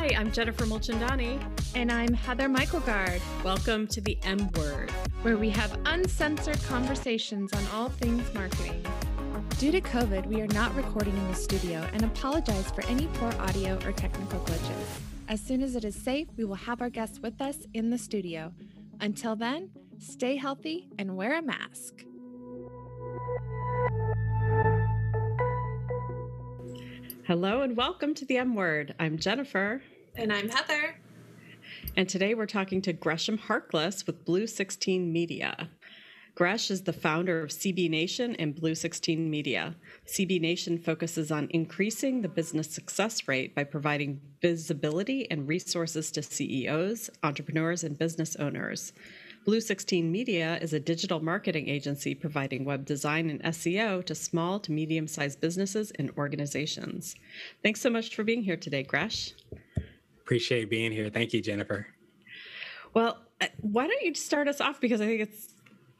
Hi, I'm Jennifer Mulchandani. And I'm Heather Michaelgard. Welcome to the M Word, where we have uncensored conversations on all things marketing. Due to COVID, we are not recording in the studio and apologize for any poor audio or technical glitches. As soon as it is safe, we will have our guests with us in the studio. Until then, stay healthy and wear a mask. Hello and welcome to the M Word. I'm Jennifer. And I'm Heather. And today we're talking to Gresham Harkless with Blue 16 Media. Gresh is the founder of CB Nation and Blue 16 Media. CB Nation focuses on increasing the business success rate by providing visibility and resources to CEOs, entrepreneurs, and business owners. Blue 16 Media is a digital marketing agency providing web design and SEO to small to medium sized businesses and organizations. Thanks so much for being here today, Gresh. Appreciate being here. Thank you, Jennifer. Well, uh, why don't you start us off? Because I think it's,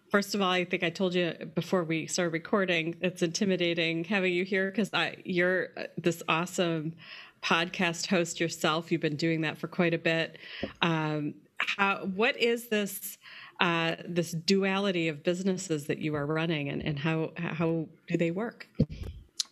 first of all, I think I told you before we started recording, it's intimidating having you here because you're uh, this awesome podcast host yourself. You've been doing that for quite a bit. Um, how what is this uh, this duality of businesses that you are running and, and how how do they work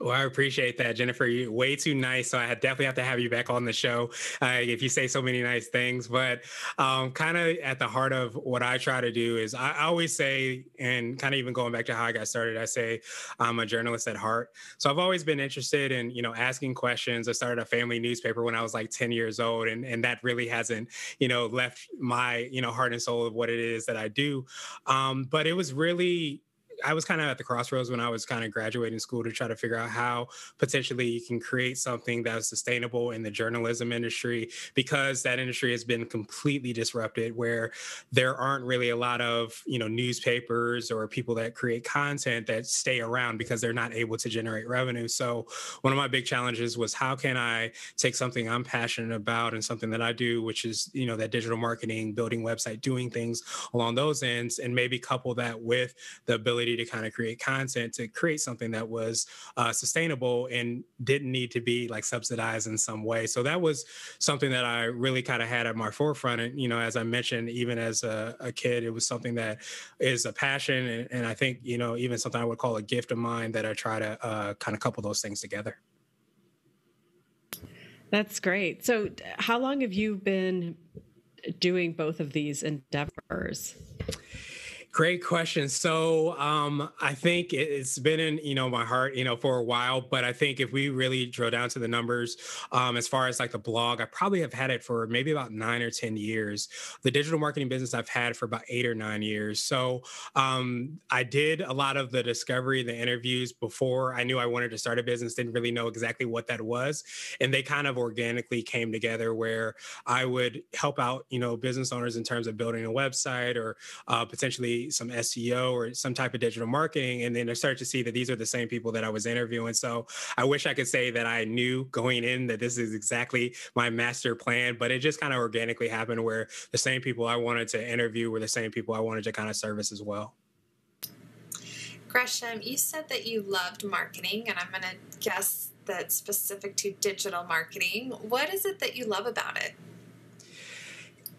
well, I appreciate that, Jennifer. You're way too nice. So I definitely have to have you back on the show uh, if you say so many nice things. But um, kind of at the heart of what I try to do is I always say, and kind of even going back to how I got started, I say I'm a journalist at heart. So I've always been interested in, you know, asking questions. I started a family newspaper when I was like 10 years old, and, and that really hasn't, you know, left my, you know, heart and soul of what it is that I do. Um, but it was really I was kind of at the crossroads when I was kind of graduating school to try to figure out how potentially you can create something that's sustainable in the journalism industry because that industry has been completely disrupted where there aren't really a lot of, you know, newspapers or people that create content that stay around because they're not able to generate revenue. So one of my big challenges was how can I take something I'm passionate about and something that I do, which is, you know, that digital marketing, building website, doing things along those ends, and maybe couple that with the ability ability to kind of create content to create something that was uh, sustainable and didn't need to be like subsidized in some way. So that was something that I really kind of had at my forefront. And, you know, as I mentioned, even as a, a kid, it was something that is a passion. And, and, I think, you know, even something I would call a gift of mine that I try to uh, kind of couple those things together. That's great. So, how long have you been doing both of these endeavors? Great question. So um, I think it's been in you know my heart you know for a while, but I think if we really drill down to the numbers, um, as far as like the blog, I probably have had it for maybe about nine or ten years. The digital marketing business I've had for about eight or nine years. So um, I did a lot of the discovery, the interviews before I knew I wanted to start a business. Didn't really know exactly what that was, and they kind of organically came together where I would help out you know business owners in terms of building a website or uh, potentially some SEO or some type of digital marketing. And then I started to see that these are the same people that I was interviewing. So I wish I could say that I knew going in that this is exactly my master plan, but it just kind of organically happened where the same people I wanted to interview were the same people I wanted to kind of service as well. Gresham, you said that you loved marketing, and I'm going to guess that specific to digital marketing. What is it that you love about it?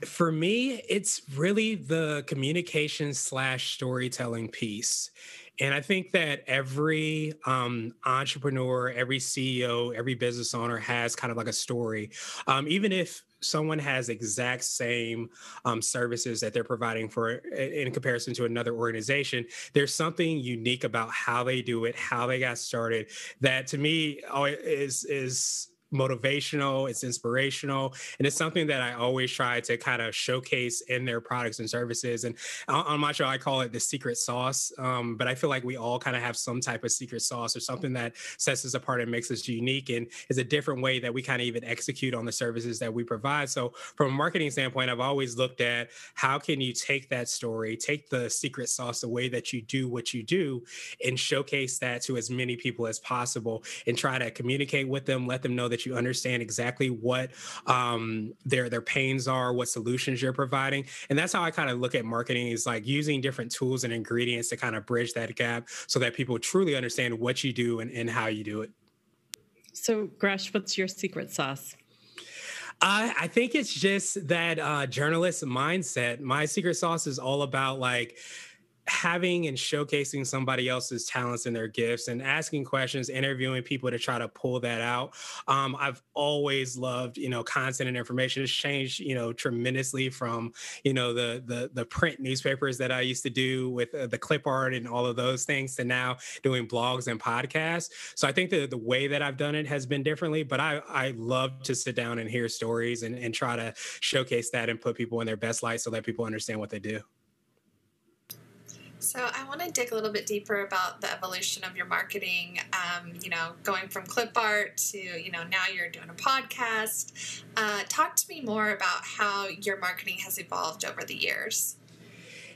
For me, it's really the communication slash storytelling piece. And I think that every um, entrepreneur, every CEO, every business owner has kind of like a story. Um, even if someone has exact same um, services that they're providing for in comparison to another organization there's something unique about how they do it how they got started that to me is is motivational, it's inspirational, and it's something that I always try to kind of showcase in their products and services. And on, my show, I call it the secret sauce. Um, but I feel like we all kind of have some type of secret sauce or something that sets us apart and makes us unique and is a different way that we kind of even execute on the services that we provide. So from a marketing standpoint, I've always looked at how can you take that story, take the secret sauce, the way that you do what you do, and showcase that to as many people as possible and try to communicate with them, let them know that that you understand exactly what um, their their pains are, what solutions you're providing, and that's how I kind of look at marketing is like using different tools and ingredients to kind of bridge that gap so that people truly understand what you do and, and how you do it. So, Gresh, what's your secret sauce? I, I think it's just that uh, journalist mindset. My secret sauce is all about like having and showcasing somebody else's talents and their gifts and asking questions interviewing people to try to pull that out um, i've always loved you know content and information. It's changed you know tremendously from you know the the, the print newspapers that i used to do with uh, the clip art and all of those things to now doing blogs and podcasts. So i think that the way that i've done it has been differently but i i love to sit down and hear stories and, and try to showcase that and put people in their best light so that people understand what they do so I want to dig a little bit deeper about the evolution of your marketing. Um, you know, going from clip art to you know now you're doing a podcast. Uh, talk to me more about how your marketing has evolved over the years.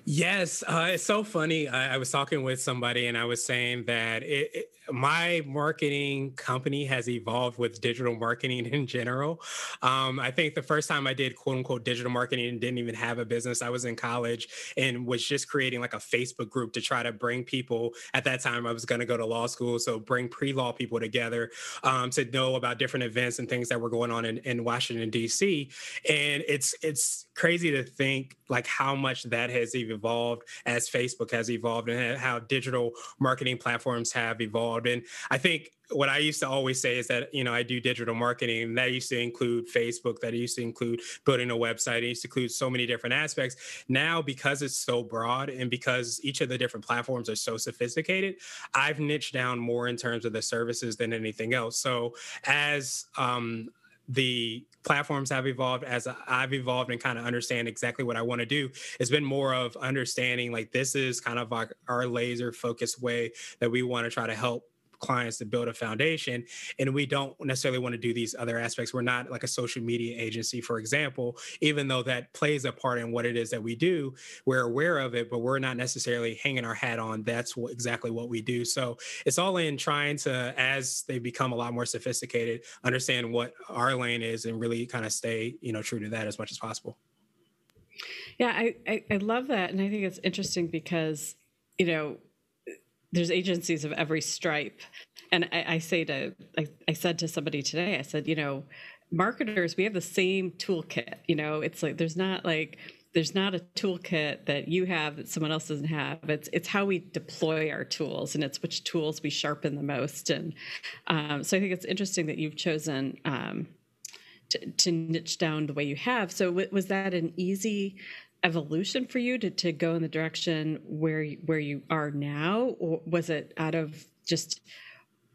Yes, uh, it's so funny. I, I, was talking with somebody and I was saying that it, it, my marketing company has evolved with digital marketing in general. Um, I think the first time I did quote unquote digital marketing and didn't even have a business, I was in college and was just creating like a Facebook group to try to bring people. At that time, I was going to go to law school, so bring pre-law people together um, to know about different events and things that were going on in, in Washington D.C. And it's it's crazy to think like how much that has evolved as Facebook has evolved and how digital marketing platforms have evolved. I think what I used to always say is that, you know, I do digital marketing and that used to include Facebook, that used to include building a website, it used to include so many different aspects. Now, because it's so broad and because each of the different platforms are so sophisticated, I've niched down more in terms of the services than anything else. So as um, the platforms have evolved as I've evolved and kind of understand exactly what I want to do. It's been more of understanding like this is kind of like our laser focused way that we want to try to help clients to build a foundation and we don't necessarily want to do these other aspects. We're not like a social media agency for example even though that plays a part in what it is that we do we're aware of it but we're not necessarily hanging our hat on that's what, exactly what we do. So it's all in trying to as they become a lot more sophisticated understand what our lane is and really kind of stay you know true to that as much as possible. Yeah I, I, I love that and i think it's interesting because you know there's agencies of every stripe and I, I say to I, I said to somebody today i said you know marketers we have the same toolkit you know it's like there's not like there's not a toolkit that you have that someone else doesn't have. It's it's how we deploy our tools, and it's which tools we sharpen the most. And um, so I think it's interesting that you've chosen um, to, to, niche down the way you have. So w- was that an easy evolution for you to, to go in the direction where where you are now? Or was it out of just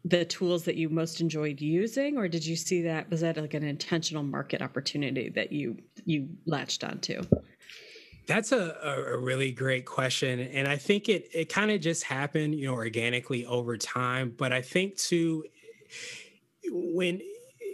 the tools that you most enjoyed using? Or did you see that was that like an intentional market opportunity that you you latched onto? That's a, a really great question. And i think it it kind of just happened you know organically over time. But i think too when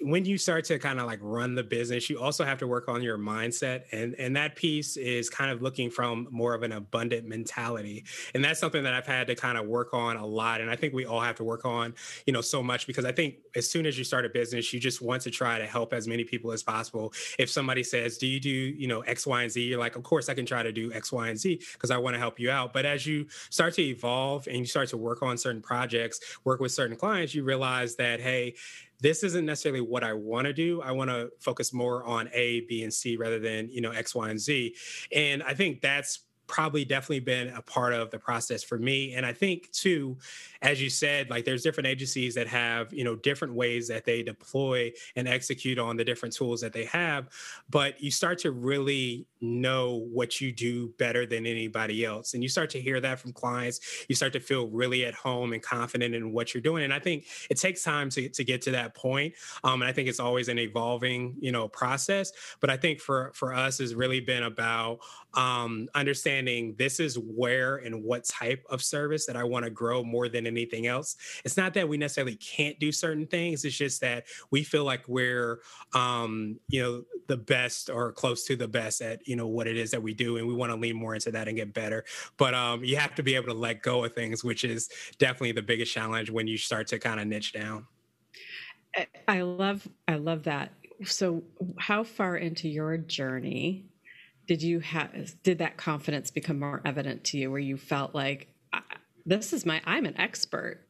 when you start to kind of like run the business, you also have to work on your mindset. And, and that piece is kind of looking from more of an abundant mentality. And that's something that I've had to kind of work on a lot. And I think we all have to work on, you know, so much because I think as soon as you start a business, you just want to try to help as many people as possible. If somebody says, Do you do, you know, X, Y, and Z? You're like, Of course I can try to do X, Y, and Z because I want to help you out. But as you start to evolve and you start to work on certain projects, work with certain clients, you realize that, hey, this isn't necessarily what I want to do. I want to focus more on A, B, and C rather than, you know, X, Y, and Z. And I think that's probably definitely been a part of the process for me and i think too as you said like there's different agencies that have you know different ways that they deploy and execute on the different tools that they have but you start to really know what you do better than anybody else and you start to hear that from clients you start to feel really at home and confident in what you're doing and i think it takes time to, to get to that point um, and i think it's always an evolving you know process but i think for for us has really been about um, understanding this is where and what type of service that I want to grow more than anything else. It's not that we necessarily can't do certain things. It's just that we feel like we're, um, you know, the best or close to the best at, you know, what it is that we do. And we want to lean more into that and get better. But um, you have to be able to let go of things, which is definitely the biggest challenge when you start to kind of niche down. I love, I love that. So, how far into your journey did you have did that confidence become more evident to you where you felt like this is my i'm an expert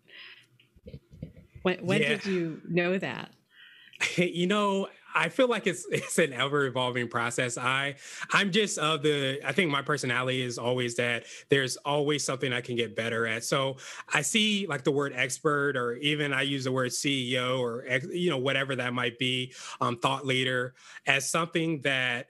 when, when yeah. did you know that you know I feel like it's it's an ever evolving process. I I'm just of the I think my personality is always that there's always something I can get better at. So I see like the word expert or even I use the word CEO or you know whatever that might be, um, thought leader as something that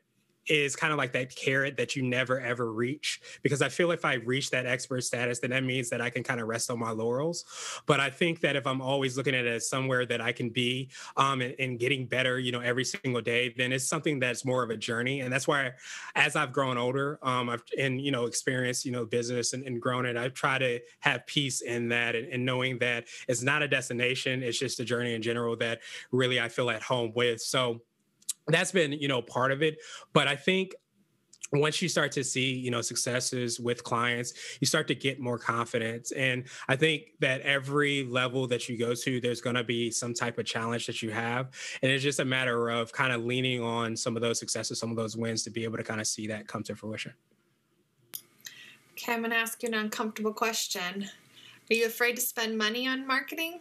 is kind of like that carrot that you never ever reach because I feel if I reach that expert status, then that means that I can kind of rest on my laurels. But I think that if I'm always looking at it as somewhere that I can be um, and, and, getting better, you know, every single day, then it's something that's more of a journey. And that's why, as I've grown older, um, I've and you know experienced you know business and, and grown it, I try to have peace in that and, and knowing that it's not a destination, it's just a journey in general that really I feel at home with. So that's been you know part of it. But i think once you start to see you know successes with clients you start to get more confidence. And i think that every level that you go to there's going to be some type of challenge that you have. And it's just a matter of kind of leaning on some of those successes some of those wins to be able to kind of see that come to fruition. Okay i'm going to ask you an uncomfortable question. Are you afraid to spend money on marketing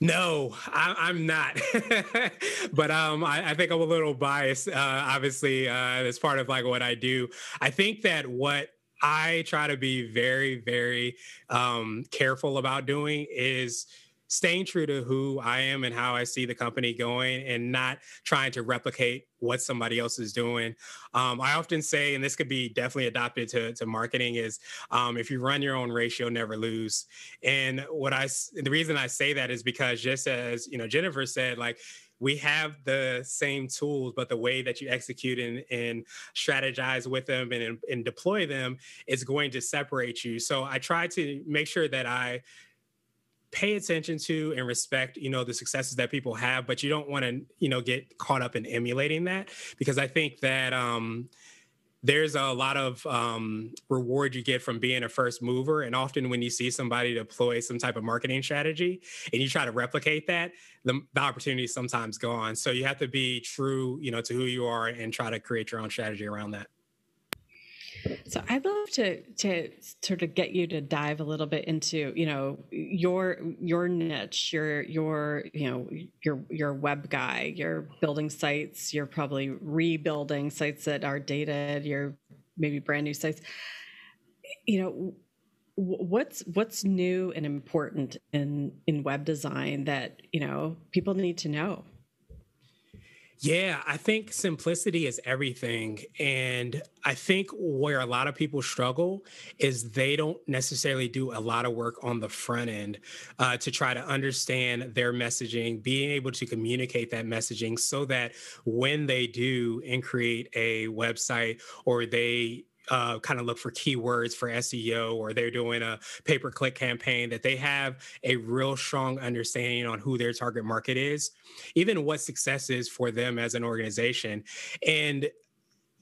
no, I, am not. but um, I, I, think I'm a little biased. Uh, obviously, uh, as part of like what I do, I think that what I try to be very, very um, careful about doing is staying true to who I am and how I see the company going and not trying to replicate what somebody else is doing. Um, I often say, and this could be definitely adopted to, to marketing, is um, if you run your own you'll never lose. And what I, the reason I say that is because just as, you know, Jennifer said, like, we have the same tools, but the way that you execute and, and strategize with them and, and deploy them is going to separate you. So I try to make sure that I pay attention to and respect you know the successes that people have but you don't want to you know get caught up in emulating that because i think that um there's a lot of um, reward you get from being a first mover. And often, when you see somebody deploy some type of marketing strategy and you try to replicate that, the, the opportunity is sometimes gone. So you have to be true, you know, to who you are and try to create your own strategy around that. So I'd love to to sort of get you to dive a little bit into you know your your niche, your your you know your your web guy, you're building sites, you're probably rebuilding sites that are dated, you're maybe brand new sites. You know what's what's new and important in in web design that you know people need to know yeah, I think simplicity is everything. And I think where a lot of people struggle is they don't necessarily do a lot of work on the front end uh, to try to understand their messaging, being able to communicate that messaging so that when they do and create a website or they uh, kind of look for keywords for SEO or they're doing a pay per click campaign, that they have a real strong understanding on who their target market is, even what success is for them as an organization. And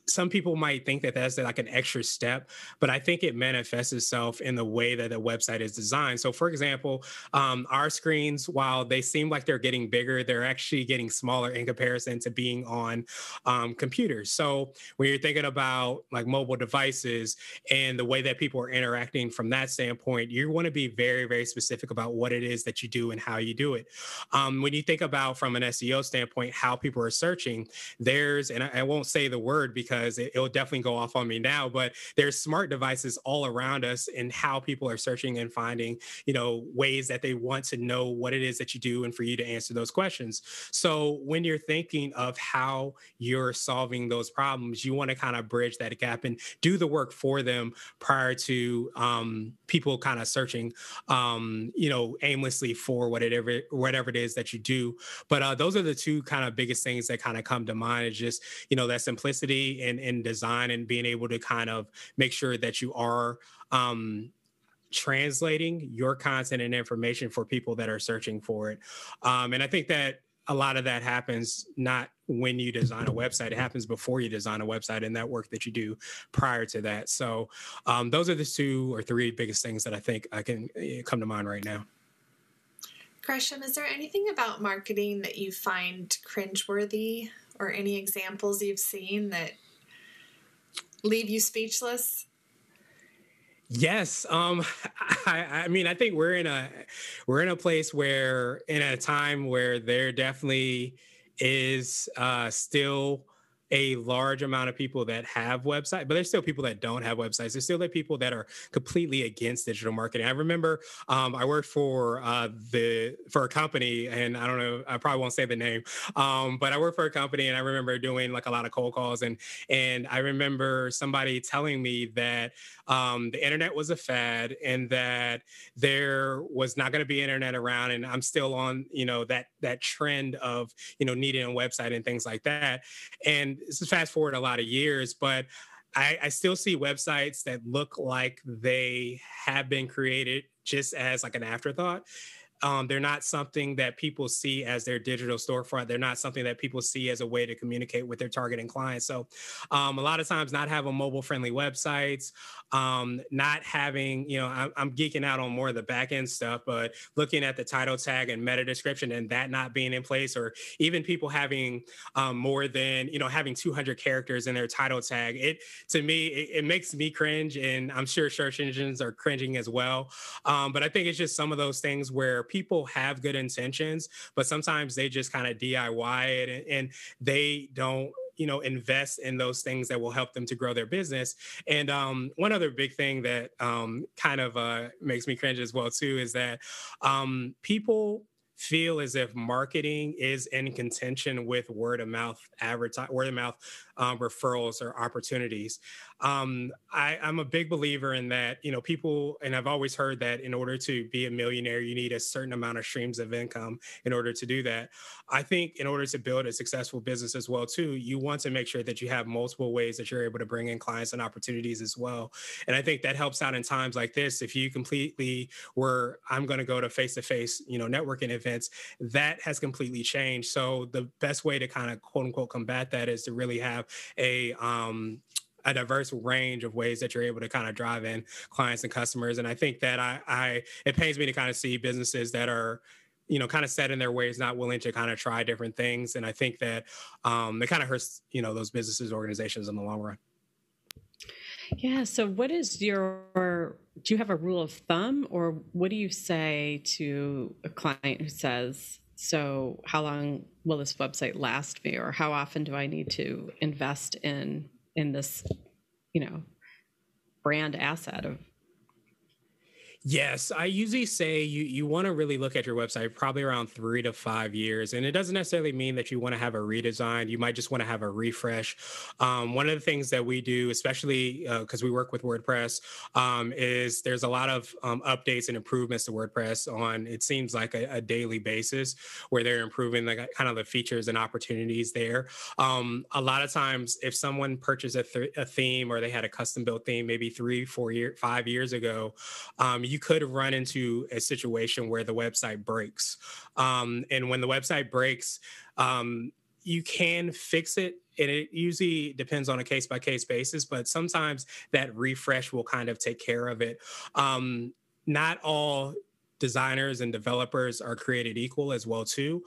some people might think that that's like an extra step, but I think it manifests itself in the way that the website is designed. So, for example, um, our screens, while they seem like they're getting bigger, they're actually getting smaller in comparison to being on um, computers. So, when you're thinking about like mobile devices and the way that people are interacting from that standpoint, you want to be very, very specific about what it is that you do and how you do it. Um, when you think about from an SEO standpoint, how people are searching, there's, and I, I won't say the word because because it, will definitely go off on me now. But there's smart devices all around us and how people are searching and finding, you know, ways that they want to know what it is that you do and for you to answer those questions. So when you're thinking of how you're solving those problems, you want to kind of bridge that gap and do the work for them prior to um, people kind of searching, um, you know, aimlessly for whatever whatever it is that you do. But uh, those are the two kind of biggest things that kind of come to mind. Is just you know that simplicity in in design and being able to kind of make sure that you are um, translating your content and information for people that are searching for it. Um, and I think that a lot of that happens not when you design a website it happens before you design a website and that work that you do prior to that so um, those are the two or three biggest things that i think i can eh, come to mind right now gresham is there anything about marketing that you find cringeworthy or any examples you've seen that leave you speechless? Yes. Um, I, I, mean, I think we're in a we're in a place where in a time where there definitely is uh, still a large amount of people that have websites, but there's still people that don't have websites. There's still the people that are completely against digital marketing. I remember um, I worked for uh, the for a company, and I don't know, I probably won't say the name, um, but I worked for a company, and I remember doing like a lot of cold calls, and and I remember somebody telling me that um, the internet was a fad, and that there was not going to be internet around, and I'm still on, you know, that that trend of you know needing a website and things like that, and this is fast forward a lot of years, but I, I, still see websites that look like they have been created just as like an afterthought. Um, they're not something that people see as their digital storefront. They're not something that people see as a way to communicate with their targeting clients. So, um, a lot of times, not having mobile friendly websites, um, not having, you know, I'm, I'm, geeking out on more of the back end stuff, but looking at the title tag and meta description and that not being in place, or even people having um, more than, you know, having 200 characters in their title tag, it to me, it, it makes me cringe. And I'm sure search engines are cringing as well. Um, but I think it's just some of those things where people have good intentions, but sometimes they just kind of DIY it and, and they don't you know invest in those things that will help them to grow their business. And um, one other big thing that um, kind of uh, makes me cringe as well too is that um, people feel as if marketing is in contention with word of mouth advertise word of mouth um, referrals or opportunities. Um, I, I'm a big believer in that. You know, people, and I've always heard that in order to be a millionaire, you need a certain amount of streams of income in order to do that. I think in order to build a successful business as well, too, you want to make sure that you have multiple ways that you're able to bring in clients and opportunities as well. And I think that helps out in times like this. If you completely were, I'm going to go to face-to-face, you know, networking events, that has completely changed. So the best way to kind of quote unquote combat that is to really have a um, a diverse range of ways that you're able to kind of drive in clients and customers. And I think that I, I it pains me to kind of see businesses that are you know, kind of set in their ways, not willing to kind of try different things. And I think that um, it kind of hurts, you know, those businesses, organizations in the long run. Yeah. So, what is your, do you have a rule of thumb or what do you say to a client who says, so, how long will this website last me, or how often do I need to invest in in this, you know, brand asset of Yes, I usually say you you want to really look at your website probably around three to five years, and it doesn't necessarily mean that you want to have a redesign. You might just want to have a refresh. Um, one of the things that we do, especially because uh, we work with WordPress, um, is there's a lot of um, updates and improvements to WordPress on it seems like a, a, daily basis, where they're improving like kind of the features and opportunities there. Um, a lot of times, if someone purchased a, th- a, theme or they had a custom built theme maybe three, four year, five years ago, um, you you could run into a situation where the website breaks. Um, and when the website breaks, um, you can fix it and it usually depends on a case by case basis but sometimes that refresh will kind of take care of it um, not all designers and developers are created equal as well too.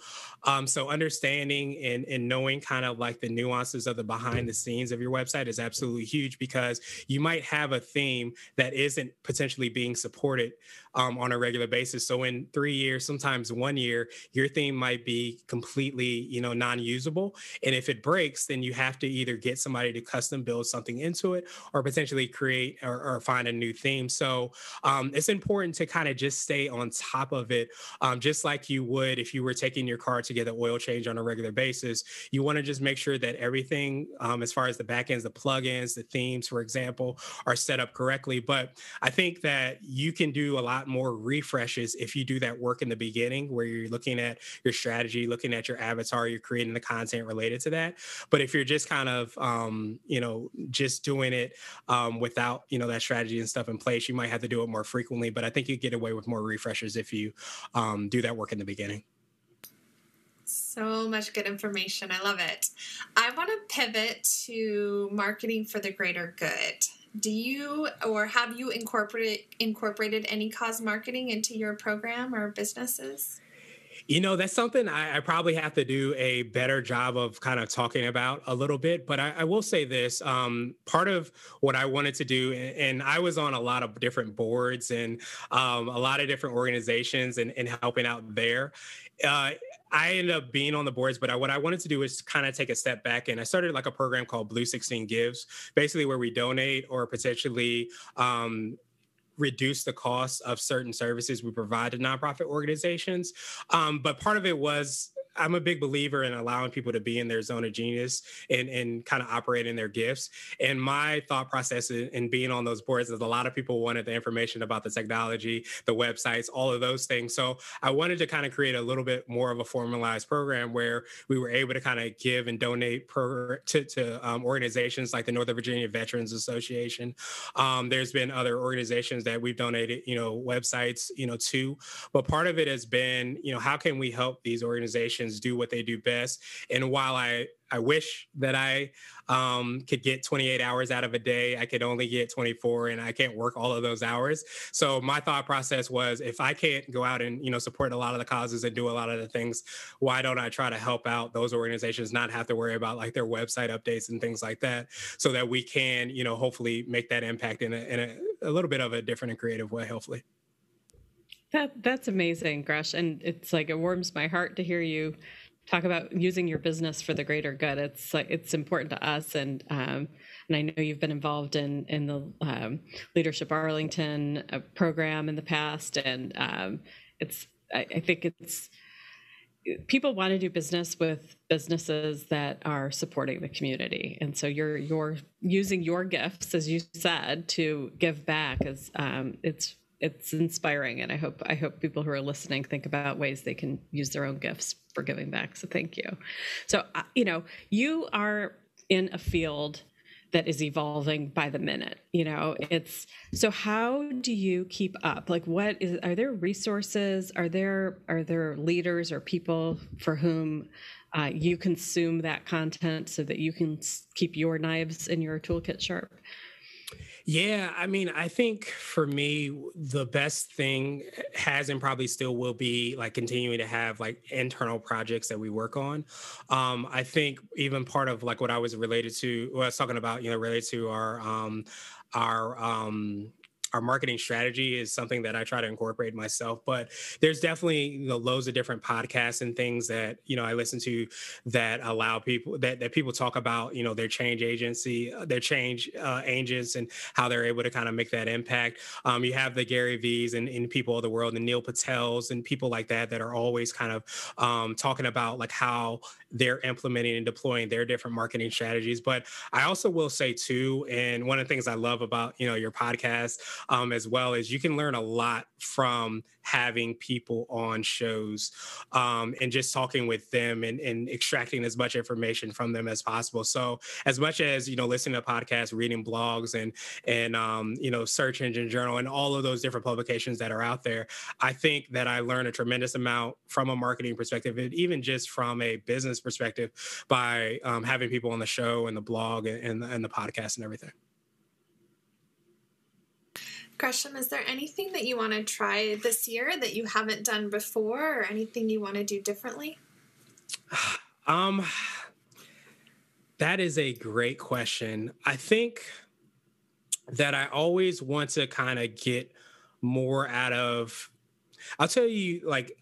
Um, so understanding and, and knowing kind of like the nuances of the behind the scenes of your website is absolutely huge because you might have a theme that isn't potentially being supported um, on a regular basis. So in three years sometimes one year your theme might be completely you know non-usable. And if it breaks then you have to either get somebody to custom build something into it or potentially create or, or find a new theme. So um, it's important to kind of just stay on on top of it, um, just like you would if you were taking your car to get an oil change on a regular basis. You want to just make sure that everything, um, as far as the backends, the plugins, the themes, for example, are set up correctly. But I think that you can do a lot more refreshes if you do that work in the beginning, where you're looking at your strategy, looking at your avatar, you're creating the content related to that. But if you're just kind of, um, you know, just doing it um, without, you know, that strategy and stuff in place, you might have to do it more frequently. But I think you get away with more refresh refreshers if you um, do that work in the beginning. So much good information. I love it. I want to pivot to marketing for the greater good. Do you or have you incorporated incorporated any cause marketing into your program or businesses? You know, that's something I, I, probably have to do a better job of kind of talking about a little bit. But I, I will say this um, part of what I wanted to do, and, and, I was on a lot of different boards and um, a lot of different organizations and, and helping out there. Uh, I ended up being on the boards, but I, what I wanted to do is kind of take a step back and I started like a program called Blue 16 Gives, basically where we donate or potentially um, reduce the cost of certain services we provide to nonprofit organizations. Um, but part of it was I'm a big believer in allowing people to be in their zone of genius and, and kind of operate in their gifts. And my thought process in being on those boards is a lot of people wanted the information about the technology, the websites, all of those things. So I wanted to kind of create a little bit more of a formalized program where we were able to kind of give and donate to, to um, organizations like the Northern Virginia Veterans Association. Um, there's been other organizations that we've donated, you know, websites, you know, to. But part of it has been, you know, how can we help these organizations do what they do best. And while I I wish that I um, could get 28 hours out of a day. I could only get 24, and I can't work all of those hours. So my thought process was, if I can't go out and you know support a lot of the causes and do a lot of the things, why don't I try to help out those organizations, not have to worry about like their website updates and things like that, so that we can you know hopefully make that impact in a, in a, a little bit of a different and creative way, hopefully. That that's amazing, Gresh, and it's like it warms my heart to hear you talk about using your business for the greater good. It's like it's important to us, and um, and I know you've been involved in in the um, Leadership Arlington uh, program in the past, and um, it's I, I think it's people want to do business with businesses that are supporting the community and so you're you're using your gifts as you said to give back as um, it's it's inspiring and i hope i hope people who are listening think about ways they can use their own gifts for giving back so thank you. So uh, you know you are in a field that is evolving by the minute you know? It's so how do you keep up? Like what is are there resources? Are there are there leaders or people for whom uh, you consume that content so that you can keep your knives in your toolkit sharp yeah, I mean, I think for me, the best thing has and probably still will be like continuing to have like internal projects that we work on. Um, I think even part of like what I was related to, what I was talking about, you know, related to our um, our um, our marketing strategy is something that I try to incorporate myself. But there's definitely you know, loads of different podcasts and things that you know I listen to that allow people that that people talk about you know their change agency, uh, their change uh, agents, and how they're able to kind of make that impact. Um, you have the Gary V's and, and, people of the world, and Neil Patels and people like that that are always kind of um, talking about like how they're implementing and deploying their different marketing strategies. But I also will say too, and one of the things I love about you know your podcast um, as well as you can learn a lot from having people on shows um, and just talking with them and, and extracting as much information from them as possible. So as much as you know, listening to podcasts, reading blogs, and and um, you know, search engine journal, and all of those different publications that are out there, I think that I learned a tremendous amount from a marketing perspective, and even just from a business perspective, by um, having people on the show and the blog and, and, and the podcast and everything. Gresham, is there anything that you want to try this year that you haven't done before or anything you want to do differently? Um that is a great question. I think that I always want to kind of get more out of I'll tell you like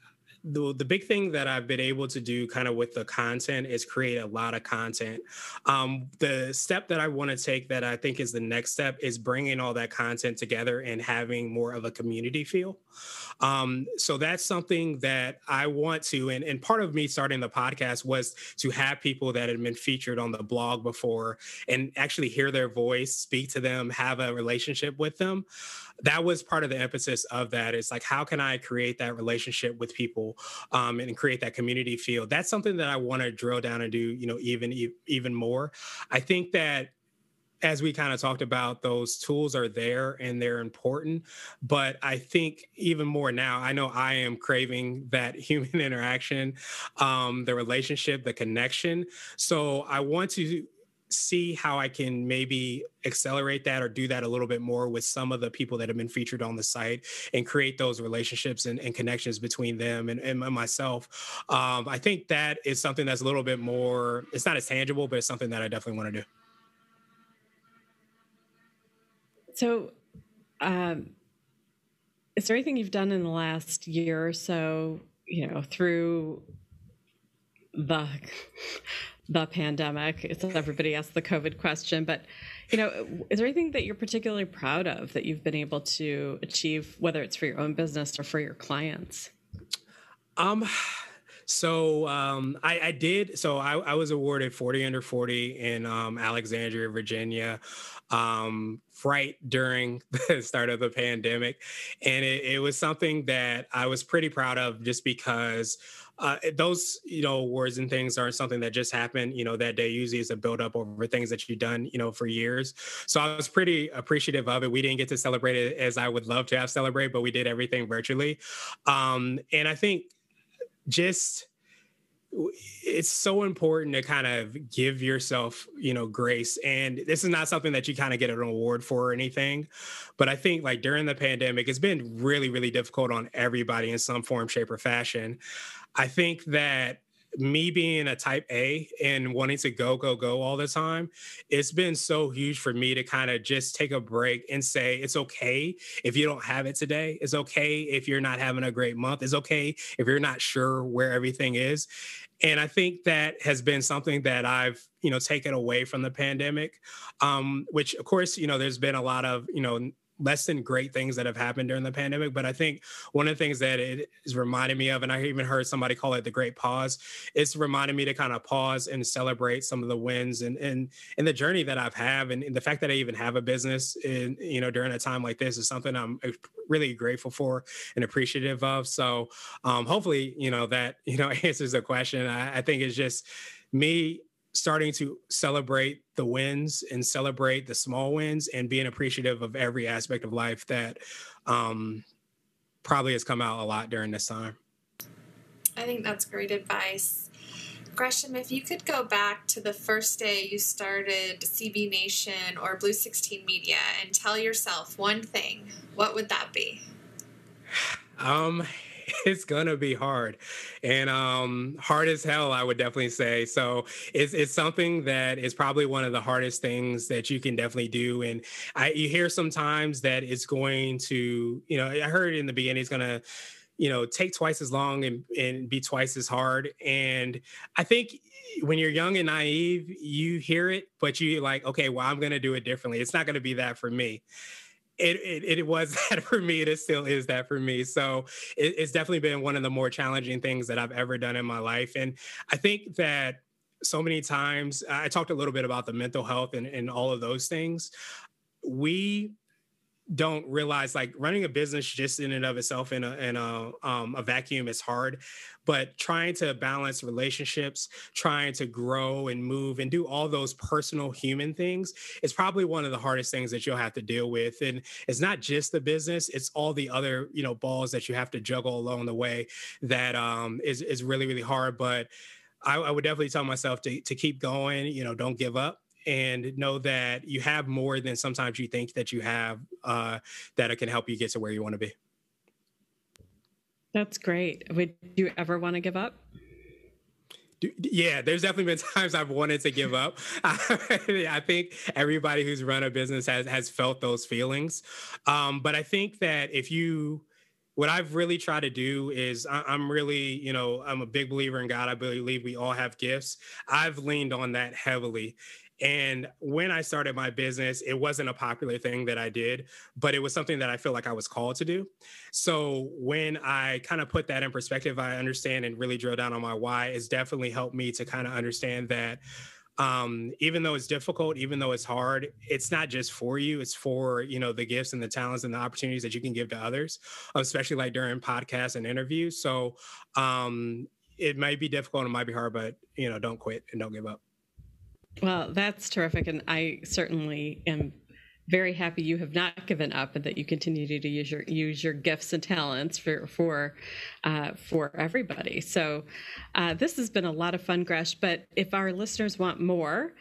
the the big thing that I've been able to do kind of with the content is create a lot of content. Um, the step that I want to take that I think is the next step is bringing all that content together and having more of a community feel. Um, so that's something that I want to, and, and part of me starting the podcast was to have people that had been featured on the blog before and actually hear their voice, speak to them, have a relationship with them that was part of the emphasis of that is like how can i create that relationship with people um, and create that community feel that's something that i want to drill down and do you know even even more i think that as we kind of talked about, those tools are there and they're important. But I think even more now, I know I am craving that human interaction, um, the relationship, the connection. So I want to see how I can maybe accelerate that or do that a little bit more with some of the people that have been featured on the site and create those relationships and, and connections between them and, and myself. Um, I think that is something that's a little bit more, it's not as tangible, but it's something that I definitely want to do. So, um, is there anything you've done in the last year or so, you know, through the the pandemic. It's everybody asks the COVID question, but you know, is there anything that you're particularly proud of that you've been able to achieve, whether it's for your own business or for your clients? Um, so um, I, I, did. So I, I, was awarded 40 under 40 in um, Alexandria, Virginia, um, right during the start of the pandemic, and it, it was something that I was pretty proud of, just because uh, those you know awards and things aren't something that just happened you know that day usually is a build up over things that you've done you know for years. So i was pretty appreciative of it. We didn't get to celebrate it as i would love to have celebrate but we did everything virtually. Um, and i think just it's so important to kind of give yourself you know grace and this is not something that you kind of get an award for or anything but i think like during the pandemic it's been really really difficult on everybody in some form shape or fashion. I think that me being a type A and wanting to go, go, go all the time, it's been so huge for me to kind of just take a break and say, it's okay if you don't have it today. It's okay if you're not having a great month. It's okay if you're not sure where everything is. And I think that has been something that I've, you know, taken away from the pandemic, um, which of course, you know, there's been a lot of, you know, less than great things that have happened during the pandemic. But I think one of the things that it is reminding me of, and I even heard somebody call it the great pause, it's reminding me to kind of pause and celebrate some of the wins and and and the journey that I've had and, and the fact that I even have a business in, you know, during a time like this is something I'm really grateful for and appreciative of. So um, hopefully, you know, that, you know, answers the question. I, I think it's just me starting to celebrate the wins and celebrate the small wins and being appreciative of every aspect of life that um, probably has come out a lot during this time. I think that's great advice. Gresham, if you could go back to the first day you started CB Nation or Blue 16 Media and tell yourself one thing, what would that be? Um, it's gonna be hard and um hard as hell i would definitely say so it's it's something that is probably one of the hardest things that you can definitely do and i you hear sometimes that it's going to you know i heard in the beginning it's gonna you know take twice as long and, and be twice as hard and i think when you're young and naive you hear it but you like okay well i'm gonna do it differently. It's not gonna be that for me it, it, it was that for me. It still is that for me. So it, it's definitely been one of the more challenging things that I've ever done in my life. And I think that so many times I talked a little bit about the mental health and, and all of those things. We don't realize like running a business just in and of itself in a in a um, a vacuum is hard but trying to balance relationships trying to grow and move and do all those personal human things is probably one of the hardest things that you'll have to deal with and it's not just the business it's all the other you know balls that you have to juggle along the way that um, is is really really hard but I, I would definitely tell myself to, to keep going you know don't give up and know that you have more than sometimes you think that you have uh, that it can help you get to where you want to be. That's great. Would you ever want to give up? Yeah, there's definitely been times I've wanted to give up. I think everybody who's run a business has has felt those feelings. Um, but I think that if you what I've really tried to do is I'm really, you know, I'm a big believer in God. I believe we all have gifts. I've leaned on that heavily. And when I started my business, it wasn't a popular thing that I did, but it was something that I feel like I was called to do. So when I kind of put that in perspective, I understand and really drill down on my why. It's definitely helped me to kind of understand that um, even though it's difficult, even though it's hard, it's not just for you. It's for you know the gifts and the talents and the opportunities that you can give to others, especially like during podcasts and interviews. So um, it might be difficult, it might be hard, but you know, don't quit and don't give up. Well, that's terrific. And I certainly am very happy you have not given up and that you continue to use your use your gifts and talents for for uh, for everybody. So uh, this has been a lot of fun, Gresh. But if our listeners want more,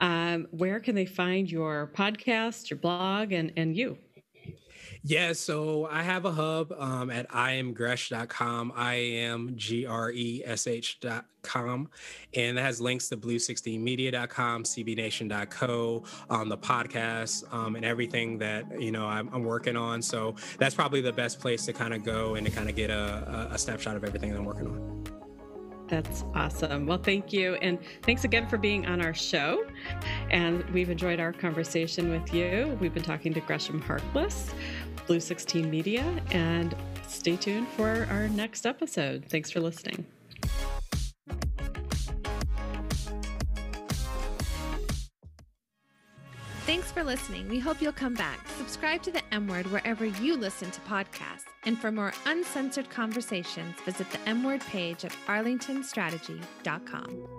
um, where can they find your podcast, your blog, and and you? Yeah, so I have a hub um, at iamgresh.com, I am G R E S H.com, and that has links to blue16media.com, cbnation.co, um, the podcast, um, and everything that you know I'm, I'm, working on. So that's probably the best place to kind of go and to kind of get a, a snapshot of everything I'm working on. That's awesome. Well, thank you. And thanks again for being on our show. And we've enjoyed our conversation with you. We've been talking to Gresham Harkless. Blue 16 Media, and stay tuned for our next episode. Thanks for listening. Thanks for listening. We hope you'll come back. Subscribe to the M Word wherever you listen to podcasts. And for more uncensored conversations, visit the M Word page at arlingtonstrategy.com.